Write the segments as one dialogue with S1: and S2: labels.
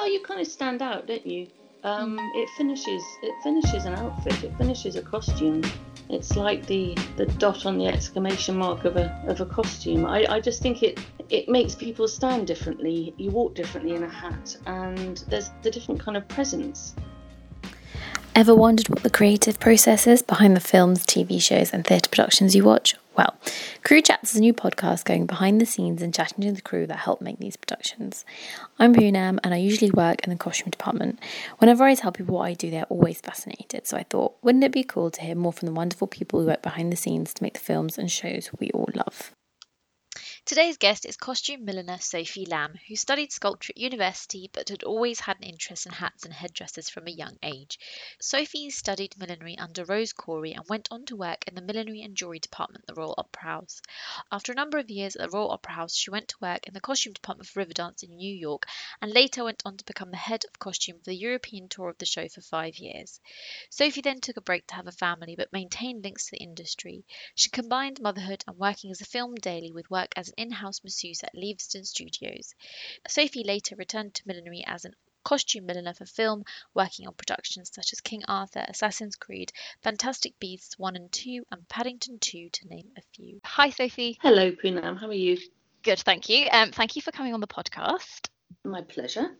S1: Well, you kind of stand out, don't you? Um, it finishes it finishes an outfit. It finishes a costume. It's like the, the dot on the exclamation mark of a of a costume. I, I just think it it makes people stand differently. You walk differently in a hat, and there's a different kind of presence.
S2: Ever wondered what the creative process is behind the films, TV shows, and theatre productions you watch? Well, Crew Chats is a new podcast going behind the scenes and chatting to the crew that help make these productions. I'm Poonam and I usually work in the costume department. Whenever I tell people what I do, they're always fascinated. So I thought, wouldn't it be cool to hear more from the wonderful people who work behind the scenes to make the films and shows we all love?
S3: Today's guest is costume milliner Sophie Lamb, who studied sculpture at university but had always had an interest in hats and headdresses from a young age. Sophie studied millinery under Rose Cory and went on to work in the millinery and jewellery department at the Royal Opera House. After a number of years at the Royal Opera House, she went to work in the costume department for Riverdance in New York and later went on to become the head of costume for the European tour of the show for five years. Sophie then took a break to have a family but maintained links to the industry. She combined motherhood and working as a film daily with work as an in-house masseuse at Leavesden Studios. Sophie later returned to millinery as an costume milliner for film, working on productions such as King Arthur, Assassin's Creed, Fantastic Beasts 1 and 2, and Paddington 2, to name a few. Hi, Sophie.
S1: Hello, Poonam. How are you?
S3: Good, thank you. Um, thank you for coming on the podcast.
S1: My pleasure.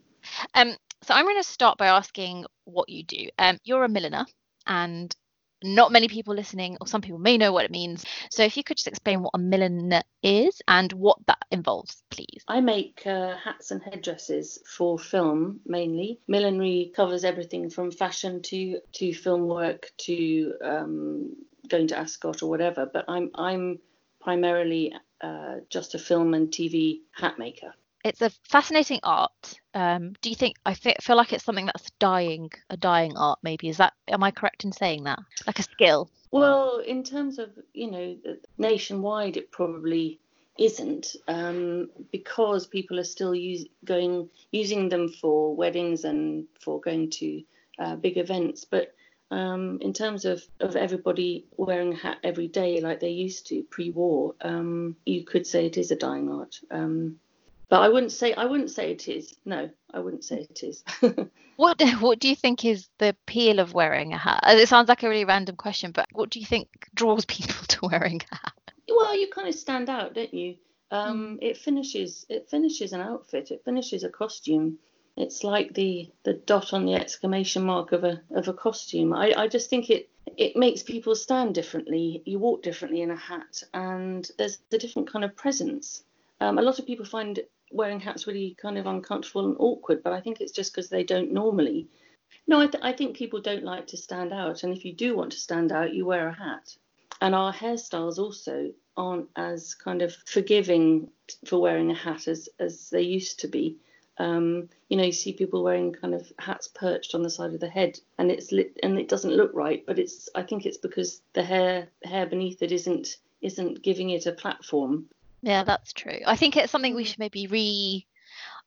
S3: Um, so I'm going to start by asking what you do. Um, you're a milliner, and not many people listening, or some people may know what it means. So if you could just explain what a milliner is and what that involves, please.
S1: I make uh, hats and headdresses for film mainly. Millinery covers everything from fashion to to film work to um, going to Ascot or whatever. But I'm I'm primarily uh, just a film and TV hat maker
S3: it's a fascinating art. Um, do you think I feel, like it's something that's dying, a dying art? Maybe is that am I correct in saying that? Like a skill.
S1: Well, in terms of you know nationwide, it probably isn't um, because people are still use, going using them for weddings and for going to uh, big events. But um, in terms of, of everybody wearing a hat every day like they used to pre-war, um, you could say it is a dying art. But I wouldn't say I wouldn't say it is. No, I wouldn't say it is.
S3: what What do you think is the appeal of wearing a hat? It sounds like a really random question, but what do you think draws people to wearing a hat?
S1: Well, you kind of stand out, don't you? Um, mm. It finishes it finishes an outfit. It finishes a costume. It's like the the dot on the exclamation mark of a of a costume. I, I just think it it makes people stand differently. You walk differently in a hat, and there's a different kind of presence. Um, a lot of people find wearing hats really kind of uncomfortable and awkward, but I think it's just because they don't normally. No, I, th- I think people don't like to stand out, and if you do want to stand out, you wear a hat. And our hairstyles also aren't as kind of forgiving for wearing a hat as as they used to be. Um, you know, you see people wearing kind of hats perched on the side of the head, and it's lit, and it doesn't look right. But it's I think it's because the hair hair beneath it isn't isn't giving it a platform.
S3: Yeah, that's true. I think it's something we mm. should maybe re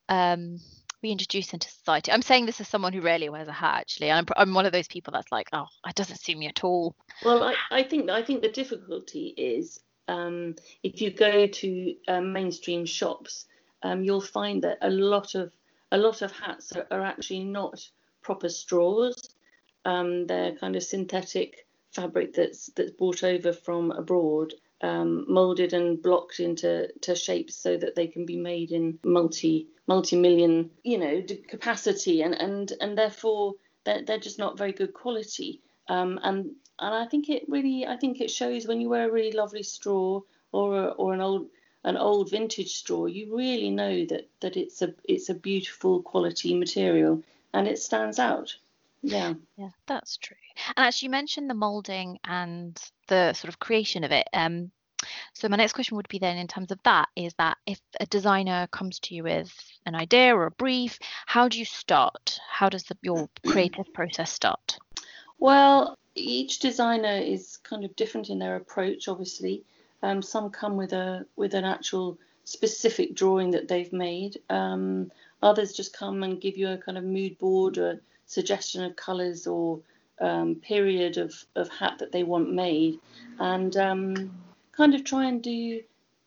S3: um, reintroduce into society. I'm saying this as someone who rarely wears a hat. Actually, I'm I'm one of those people that's like, oh, it doesn't suit me at all.
S1: Well, I, I think I think the difficulty is um, if you go to um, mainstream shops, um, you'll find that a lot of a lot of hats are, are actually not proper straws. Um, they're kind of synthetic fabric that's that's brought over from abroad um, molded and blocked into to shapes so that they can be made in multi multi million you know capacity. And and and therefore they're, they're just not very good quality. Um, and and I think it really I think it shows when you wear a really lovely straw or a, or an old an old vintage straw you really know that that it's a it's a beautiful quality material and it stands out. Yeah.
S3: Yeah that's true. And as you mentioned the molding and the sort of creation of it. Um so my next question would be then in terms of that is that if a designer comes to you with an idea or a brief how do you start? How does the, your creative process start?
S1: Well each designer is kind of different in their approach obviously. Um, some come with a with an actual specific drawing that they've made. Um, others just come and give you a kind of mood board or suggestion of colors or um, period of, of hat that they want made. And um, kind of try and do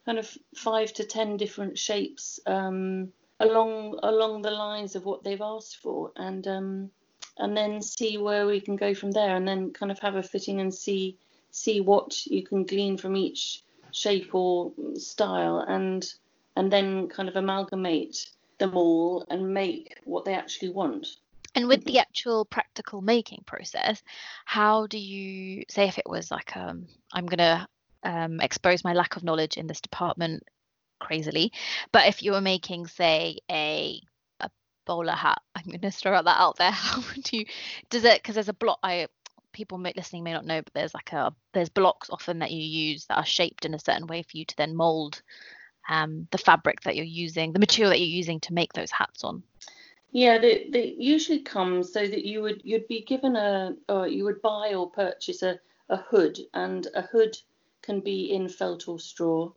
S1: kind of five to ten different shapes um, along along the lines of what they've asked for, and um, and then see where we can go from there, and then kind of have a fitting and see see what you can glean from each shape or style, and and then kind of amalgamate them all and make what they actually want.
S3: And with the actual practical making process, how do you say if it was like um, I'm gonna um, expose my lack of knowledge in this department crazily, but if you were making say a a bowler hat, I'm gonna throw that out there. How would you does it because there's a block I people listening may not know, but there's like a there's blocks often that you use that are shaped in a certain way for you to then mold um, the fabric that you're using, the material that you're using to make those hats on.
S1: Yeah, they, they usually come so that you would you'd be given a or you would buy or purchase a, a hood, and a hood can be in felt or straw,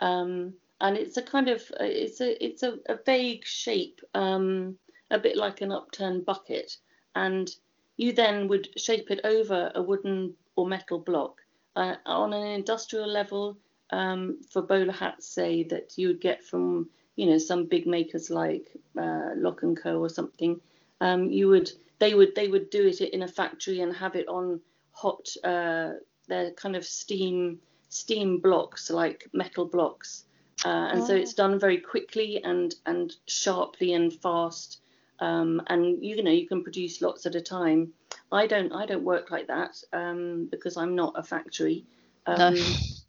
S1: um, and it's a kind of it's a it's a, a vague shape, um, a bit like an upturned bucket, and you then would shape it over a wooden or metal block. Uh, on an industrial level, um, for bowler hats, say that you would get from you know some big makers like uh, Lock and Co or something, um, you would they would they would do it in a factory and have it on hot uh, they're kind of steam steam blocks like metal blocks, uh, and oh. so it's done very quickly and and sharply and fast. Um, and you know you can produce lots at a time. I don't I don't work like that um, because I'm not a factory. Um, no.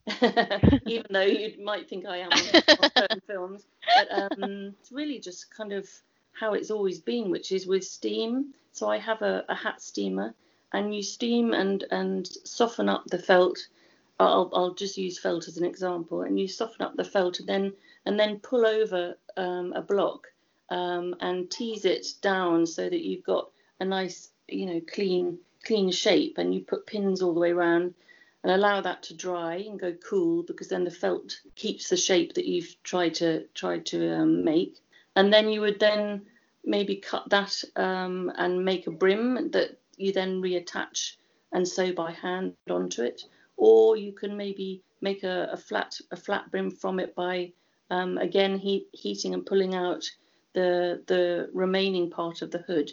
S1: even though you might think I am certain films. But um, it's really just kind of how it's always been, which is with steam. So I have a, a hat steamer, and you steam and and soften up the felt. I'll, I'll just use felt as an example, and you soften up the felt, and then and then pull over um, a block um, and tease it down so that you've got a nice, you know, clean clean shape, and you put pins all the way around and allow that to dry and go cool because then the felt keeps the shape that you've tried to tried to um, make. And then you would then maybe cut that um, and make a brim that you then reattach and sew by hand onto it. Or you can maybe make a, a flat a flat brim from it by um, again heat, heating and pulling out the the remaining part of the hood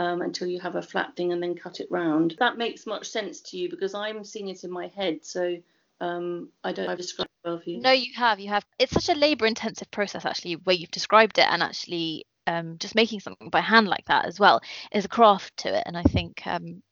S1: um, until you have a flat thing and then cut it round. That makes much sense to you because I'm seeing it in my head. So um, I don't describe it well for you.
S3: No, you have. You have. It's such a labour intensive process actually where you've described it and actually um, just making something by hand like that as well is a craft to it. And I think um,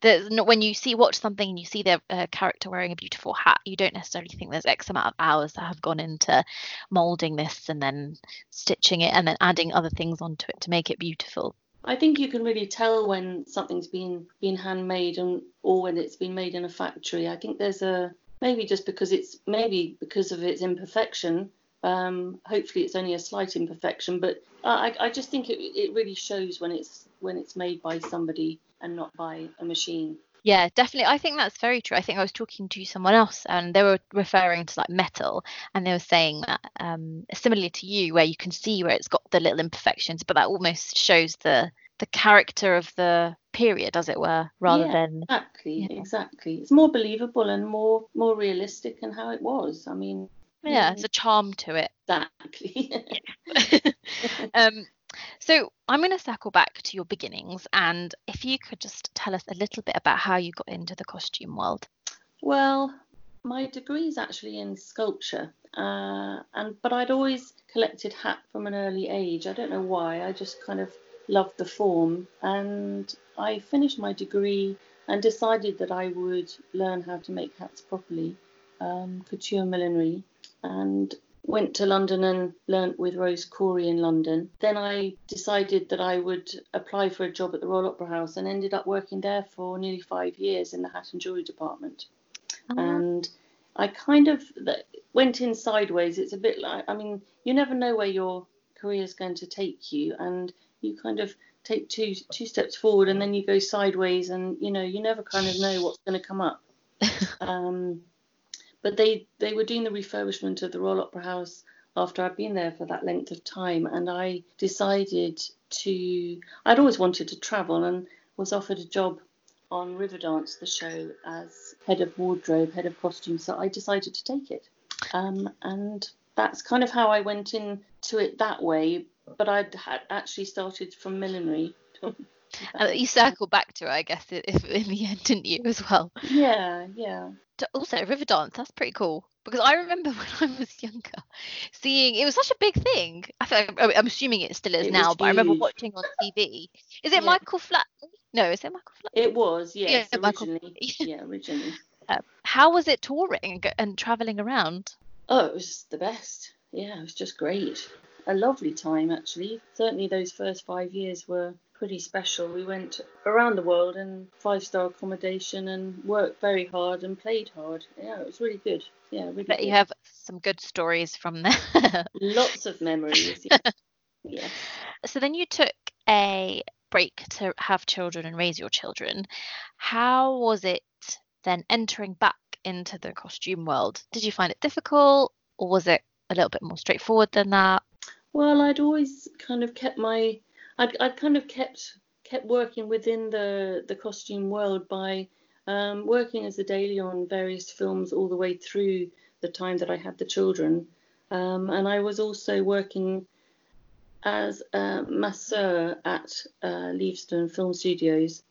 S3: that when you see watch something and you see their uh, character wearing a beautiful hat, you don't necessarily think there's X amount of hours that have gone into molding this and then stitching it and then adding other things onto it to make it beautiful.
S1: I think you can really tell when something's been been handmade and or when it's been made in a factory. I think there's a maybe just because it's maybe because of its imperfection. Um, hopefully, it's only a slight imperfection, but I, I just think it, it really shows when it's when it's made by somebody and not by a machine.
S3: Yeah, definitely. I think that's very true. I think I was talking to someone else and they were referring to like metal and they were saying that um, similarly to you, where you can see where it's got the little imperfections, but that almost shows the the character of the period, as it were, rather
S1: yeah,
S3: than
S1: exactly, exactly. It's more believable and more more realistic in how it was. I mean,
S3: yeah, it's a charm to it.
S1: Exactly.
S3: um, so I'm going to circle back to your beginnings, and if you could just tell us a little bit about how you got into the costume world.
S1: Well, my degree is actually in sculpture, uh, and but I'd always collected hat from an early age. I don't know why. I just kind of loved the form, and I finished my degree and decided that I would learn how to make hats properly, um, couture millinery, and went to London and learnt with Rose Cory in London. Then I decided that I would apply for a job at the Royal Opera House and ended up working there for nearly five years in the hat and jewellery department. Uh-huh. And I kind of went in sideways. It's a bit like, I mean, you never know where your career is going to take you. And you kind of take two two steps forward and then you go sideways and you know you never kind of know what's going to come up. Um, but they they were doing the refurbishment of the royal opera house after i'd been there for that length of time and i decided to i'd always wanted to travel and was offered a job on riverdance the show as head of wardrobe head of costume so i decided to take it. Um, and that's kind of how i went into it that way but I'd had actually started from millinery.
S3: and you circle back to it, I guess, if in the end, didn't you as well?
S1: Yeah, yeah.
S3: Also, Riverdance. That's pretty cool because I remember when I was younger, seeing it was such a big thing. I feel like, I'm assuming it still is
S1: It
S3: now, but I remember watching on TV. Is it
S1: Yeah.
S3: Michael Flatley? No, is it Michael Flatley?
S1: It was, yes,
S3: Yeah,
S1: originally. Yeah, originally.
S3: Uh, how was it touring and traveling around?
S1: Oh, it was the best. Yeah, it was just great. A lovely time, actually. Certainly, those first five years were pretty special. We went around the world in five star accommodation and worked very hard and played hard. Yeah, it was really good. Yeah, really good.
S3: you have some good stories from there.
S1: Lots of memories. Yeah.
S3: so then you took a break to have children and raise your children. How was it then entering back into the costume world? Did you find it difficult or was it a little bit more straightforward than that?
S1: Well, I'd always kind of kept my, I'd, I'd kind of kept kept working within the the costume world by um, working as a daily on various films all the way through the time that I had the children, um, and I was also working as a masseur at uh, Leavesden Film Studios.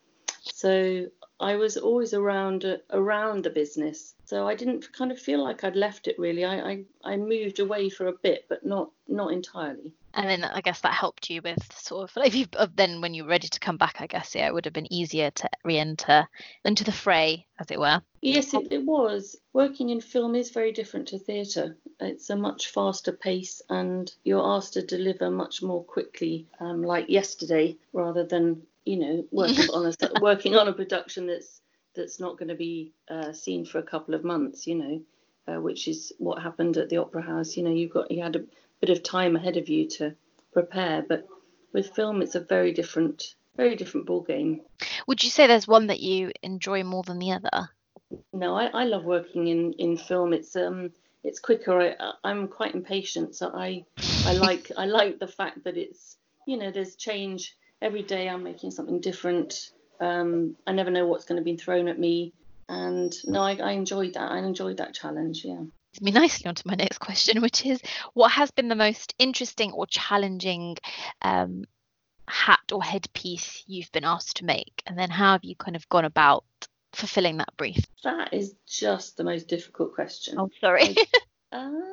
S1: So I was always around uh, around the business. So I didn't kind of feel like I'd left it really. I, I, I moved away for a bit, but not not entirely.
S3: And then I guess that helped you with sort of like if you uh, then when you were ready to come back, I guess yeah, it would have been easier to re-enter into the fray, as it were.
S1: Yes, it, it was. Working in film is very different to theatre. It's a much faster pace, and you're asked to deliver much more quickly, um, like yesterday, rather than you know working on a working on a production that's that's not going to be uh, seen for a couple of months. You know, uh, which is what happened at the Opera House. You know, you've got you had a bit of time ahead of you to prepare, but with film, it's a very different, very different ball game.
S3: Would you say there's one that you enjoy more than the other?
S1: No, I, I love working in, in film. It's um it's quicker. I I'm quite impatient, so I I like I like the fact that it's you know there's change every day. I'm making something different. Um, I never know what's going to be thrown at me, and no, I, I enjoyed that. I enjoyed that challenge. Yeah.
S3: me nicely onto my next question, which is what has been the most interesting or challenging um, hat or headpiece you've been asked to make? And then how have you kind of gone about fulfilling that brief?
S1: That is just the most difficult question.
S3: Oh, sorry.
S1: Um,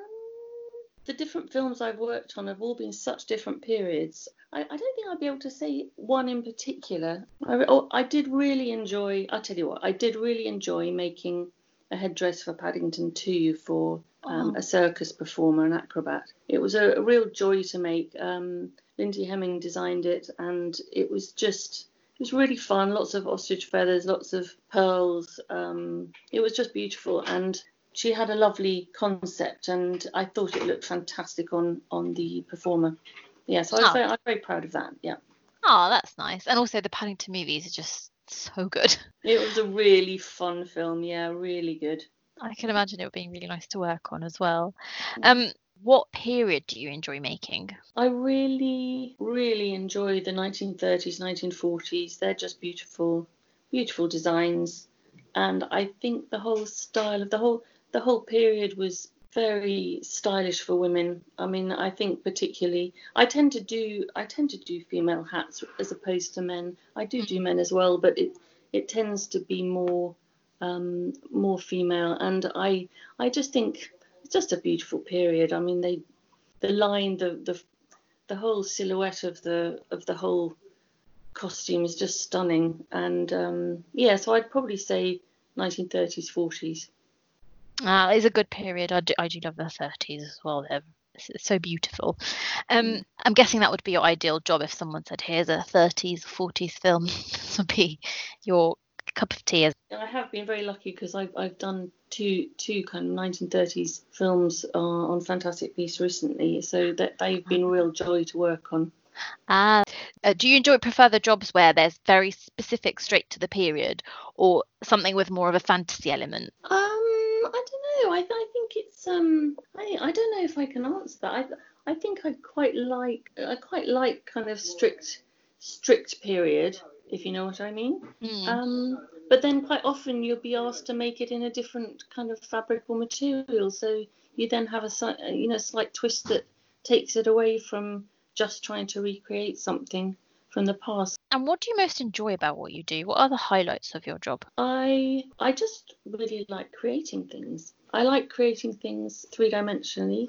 S1: the different films I've worked on have all been such different periods. I, I don't think I'd be able to say one in particular. I, oh, I did really enjoy, I'll tell you what, I did really enjoy making a headdress for Paddington 2 for um,
S3: Oh.
S1: a circus performer, an acrobat. It was a, a real joy to make. Um, Lindy Hemming designed it, and it was just it was really fun. Lots of ostrich feathers, lots of pearls. Um, it was just beautiful, and she had a lovely concept, and I thought it looked fantastic on on the performer. Yeah, so I was,
S3: Oh.
S1: very, I'm very proud of that. Yeah,
S3: oh, that's nice. And also the Paddington movies are just so good.
S1: it was a really fun film. Yeah, really good.
S3: I can imagine it being really nice to work on as well. Mm. Um, what period do you enjoy making?
S1: I really, really enjoy the 1930s, 1940s. They're just beautiful, beautiful designs, and I think the whole style of the whole the whole period was very stylish for women. I mean, I think particularly I tend to do I tend to do female hats as opposed to men. I do do men as well, but it it tends to be more um, more female, and I I just think it's just a beautiful period. I mean, they the line the the the whole silhouette of the of the whole costume is just stunning and um, yeah so i'd probably say 1930s 40s
S3: Uh, it's a good period. I do, I do love the 30s as well. They're so beautiful. Um, I'm guessing that would be your ideal job if someone said, "Here's a 30s, 40s film." this would be your cup of tea.
S1: I have been very lucky because I've, I've done two two kind of 1930s films uh, on fantastic beasts recently so that they've been a real joy to work on
S3: ah, uh, do you enjoy prefer the jobs where there's very specific, straight to the period, or something with more of a fantasy element?
S1: Um, I don't. I, think it's um. I, I don't know if I can answer that. I I think I quite like I quite like kind of strict strict period, if you know what I mean.
S3: Hmm.
S1: Um, but then quite often you'll be asked to make it in a different kind of fabric or material, so you then have a you know slight twist that takes it away from just trying to recreate something from the past.
S3: And what do you most enjoy about what you do? What are the highlights of your job?
S1: I I just really like creating things. I like creating things three dimensionally.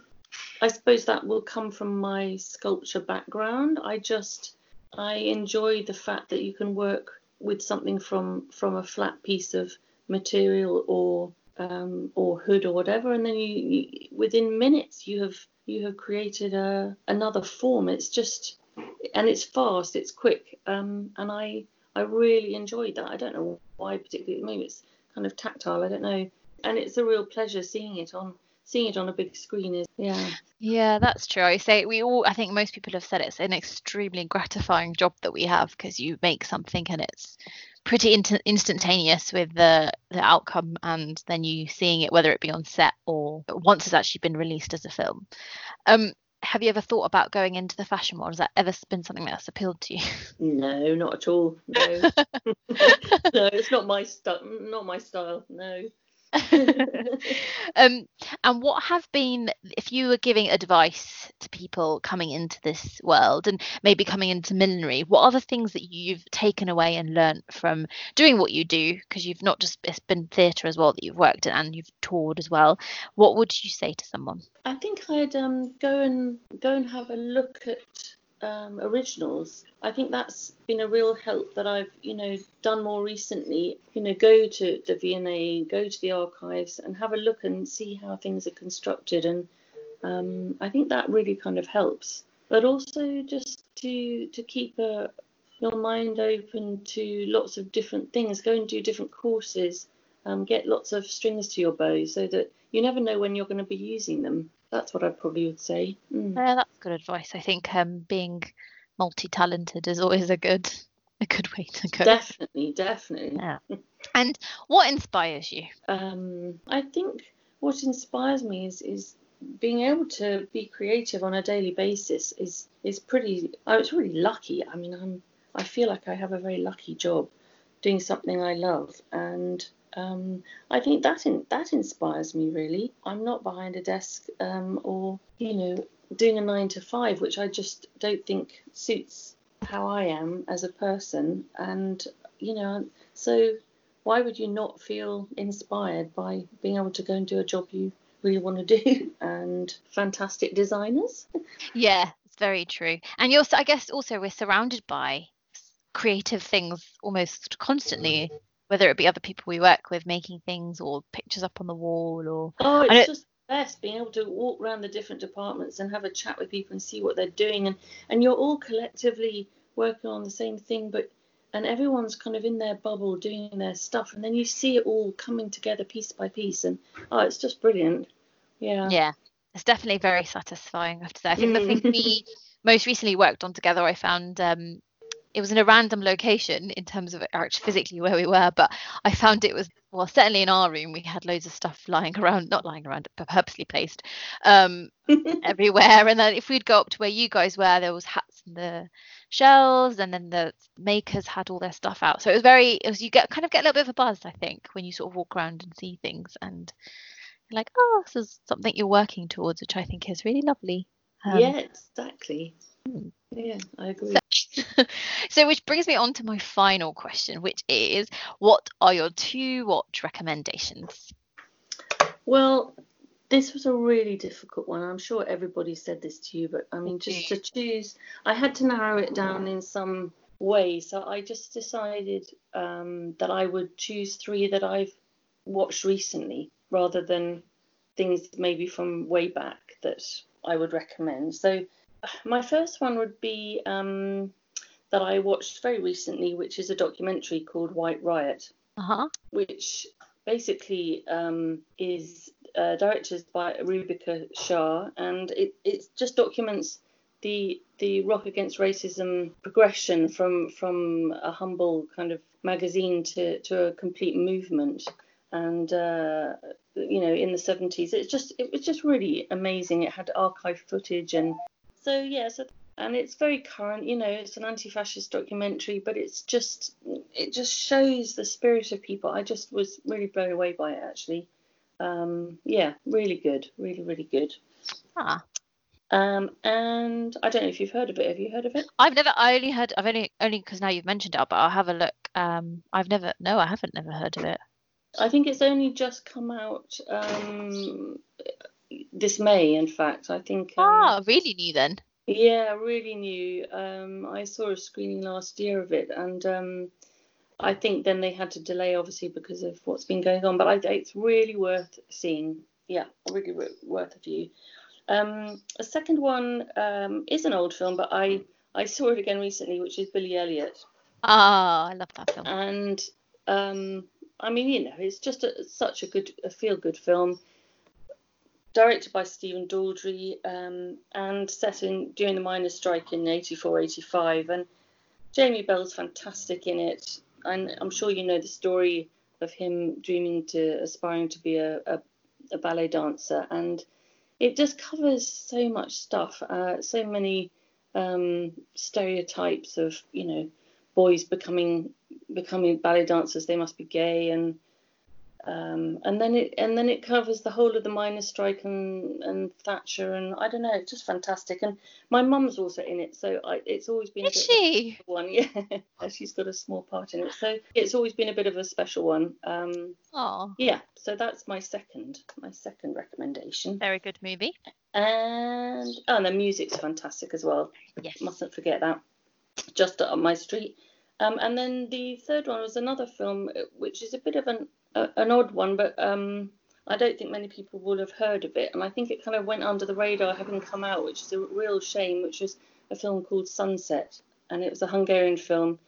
S1: I suppose that will come from my sculpture background. I just I enjoy the fact that you can work with something from from a flat piece of material or um, or hood or whatever, and then you, you within minutes you have you have created a another form. It's just and it's fast, it's quick, um, and I I really enjoyed that. I don't know why particularly. Maybe it's kind of tactile. I don't know, and it's a real pleasure seeing it on seeing it on a big screen. Is yeah.
S3: Yeah, that's true. I say we all. I think most people have said it's an extremely gratifying job that we have because you make something and it's pretty in- instantaneous with the the outcome and then you seeing it whether it be on set or once it's actually been released as a film um have you ever thought about going into the fashion world? Has that ever been something that's appealed to you?
S1: No, not at all. No, no, it's not my style. Not my style. No.
S3: um, and what have been, if you were giving advice to people coming into this world and maybe coming into millinery, what are the things that you've taken away and learnt from doing what you do? Because you've not just it's been theatre as well that you've worked in and you've toured as well. What would you say to someone?
S1: I think I'd um, go and go and have a look at um, originals. I think that's been a real help that I've, you know, done more recently. You know, go to the V&A, go to the archives, and have a look and see how things are constructed. And um, I think that really kind of helps. But also just to to keep a, your mind open to lots of different things. Go and do different courses. Um, get lots of strings to your bow so that you never know when you're going to be using them that's what I probably would say.
S3: Mm. Yeah, that's good advice. I think um, being multi-talented is always a good a good way to go.
S1: Definitely, definitely.
S3: Yeah. and what inspires you?
S1: Um, I think what inspires me is is being able to be creative on a daily basis is is pretty. I was really lucky. I mean, I'm I feel like I have a very lucky job doing something I love and um, I think that in, that inspires me really. I'm not behind a desk um, or you know doing a nine to five, which I just don't think suits how I am as a person. And you know, so why would you not feel inspired by being able to go and do a job you really want to do and fantastic designers?
S3: Yeah, it's very true. And you're, I guess, also we're surrounded by creative things almost constantly whether it be other people we work with making things or pictures up on the wall or
S1: oh it's it, just best being able to walk around the different departments and have a chat with people and see what they're doing. And and you're all collectively working on the same thing but and everyone's kind of in their bubble doing their stuff. And then you see it all coming together piece by piece and oh it's just brilliant. Yeah.
S3: Yeah. It's definitely very satisfying I have to say. I think the thing we most recently worked on together I found um, it was in a random location in terms of actually physically where we were, but I found it was well certainly in our room we had loads of stuff lying around, not lying around, but purposely placed um, everywhere. And then if we'd go up to where you guys were, there was hats in the shelves, and then the makers had all their stuff out. So it was very, it was you get kind of get a little bit of a buzz, I think, when you sort of walk around and see things and you're like, oh, this is something you're working towards, which I think is really lovely.
S1: Um, yeah, exactly. Hmm. Yeah, I agree.
S3: So, so, which brings me on to my final question, which is what are your two watch recommendations?
S1: Well, this was a really difficult one. I'm sure everybody said this to you, but I mean, just to choose, I had to narrow it down in some way. So I just decided um, that I would choose three that I've watched recently rather than things maybe from way back that I would recommend. So my first one would be um, that I watched very recently, which is a documentary called White Riot,
S3: uh-huh.
S1: which basically um, is uh, directed by Rubika Shah, and it, it just documents the the rock against racism progression from from a humble kind of magazine to, to a complete movement and uh, you know in the 70s it's just it was just really amazing it had archive footage and so yeah, so and it's very current. You know, it's an anti-fascist documentary, but it's just it just shows the spirit of people. I just was really blown away by it actually. Um, yeah, really good, really really good.
S3: Ah,
S1: Um, and I don't know if you've heard of it. Have you heard of it?
S3: I've never. I only heard. I've only only because now you've mentioned it, but I'll have a look. Um, I've never. No, I haven't. Never heard of it.
S1: I think it's only just come out um, this May. In fact, I think. Um,
S3: Ah, really new then.
S1: Yeah, really new. Um, I saw a screening last year of it, and um, I think then they had to delay, obviously, because of what's been going on. But I, it's really worth seeing. Yeah, really worth a view. Um, a second one um, is an old film, but I I saw it again recently, which is Billy Elliot,
S3: Ah, I love that film.
S1: and um, I mean, you know, it's just a, such a good, a feel-good film, directed by Stephen Daldry, um, and set in during the miners' strike in 84, 85, and Jamie Bell's fantastic in it, and I'm sure you know the story of him dreaming to, aspiring to be a, a, a ballet dancer, and it just covers so much stuff, uh, so many um, stereotypes of, you know, boys becoming becoming ballet dancers, they must be gay, and um, and then it and then it covers the whole of the miners' strike and and Thatcher, and I don't know, it's just fantastic. And my mum's also in it, so I, it's always been a
S3: Is she?
S1: special one, yeah. She's got a small part in it, so it's always been a bit of a special one. Um,
S3: Oh,
S1: yeah, so that's my second my second recommendation.
S3: very good movie.
S1: And oh, and the music's fantastic as well.
S3: Yes.
S1: Mustn't forget that. Just up my street. Um, and then the third one was another film, uh, which is a bit of an a, an odd one, but um, I don't think many people will have heard of it. And I think it kind of went under the radar, having come out, which is a real shame. Which was a film called Sunset, and it was a Hungarian film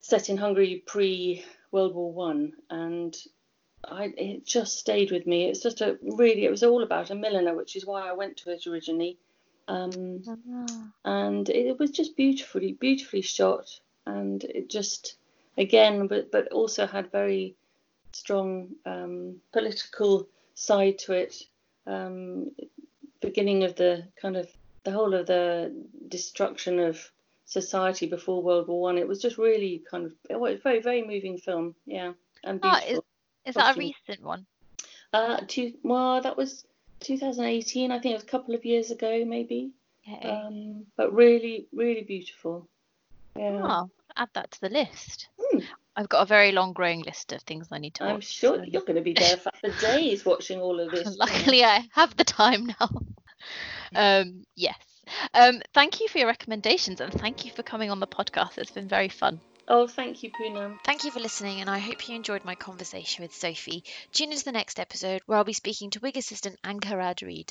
S1: set in Hungary pre World War One, and I it just stayed with me. It's just a really it was all about a milliner, which is why I went to it originally. Um,
S3: Ah.
S1: and it was just beautifully beautifully shot and it just again but but also had very strong um, political side to it um, beginning of the kind of the whole of the destruction of society before World War One it was just really kind of it was a very very moving film yeah and
S3: Ah,
S1: beautiful
S3: Is that a recent one?
S1: uh two well that was 2018 I think it was a couple of years ago maybe
S3: Okay.
S1: um, but really, really beautiful. Yeah,
S3: Oh, add that to the list.
S1: Hmm.
S3: I've got a very long growing list of things I need to
S1: I'm
S3: watch.
S1: sure
S3: so-
S1: you're going to be there for, for days watching all of this.
S3: Luckily, I have the time now. um, yes. Um, thank you for your recommendations and thank you for coming on the podcast. It's been very fun.
S1: Oh, thank you, Poonam.
S3: Thank you for listening, and I hope you enjoyed my conversation with Sophie. Tune into the next episode where I'll be speaking to Wig assistant Angharad Reid.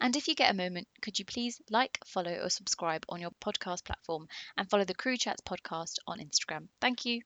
S3: And if you get a moment, could you please like, follow, or subscribe on your podcast platform and follow the Crew Chats podcast on Instagram? Thank you.